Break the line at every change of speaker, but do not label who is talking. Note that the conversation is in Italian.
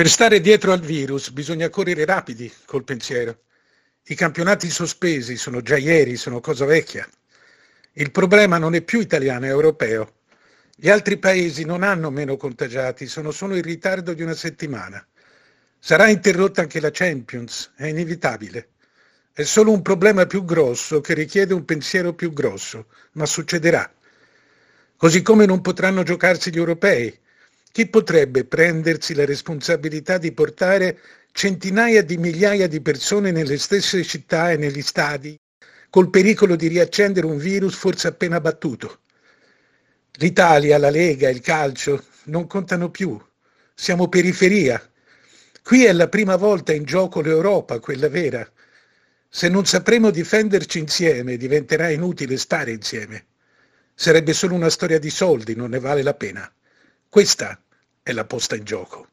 Per stare dietro al virus bisogna correre rapidi col pensiero. I campionati sospesi sono già ieri, sono cosa vecchia. Il problema non è più italiano, è europeo. Gli altri paesi non hanno meno contagiati, sono solo in ritardo di una settimana. Sarà interrotta anche la Champions, è inevitabile. È solo un problema più grosso che richiede un pensiero più grosso, ma succederà. Così come non potranno giocarsi gli europei, chi potrebbe prendersi la responsabilità di portare centinaia di migliaia di persone nelle stesse città e negli stadi, col pericolo di riaccendere un virus forse appena battuto? L'Italia, la Lega, il calcio non contano più. Siamo periferia. Qui è la prima volta in gioco l'Europa, quella vera. Se non sapremo difenderci insieme, diventerà inutile stare insieme. Sarebbe solo una storia di soldi, non ne vale la pena. Questa è la posta in gioco.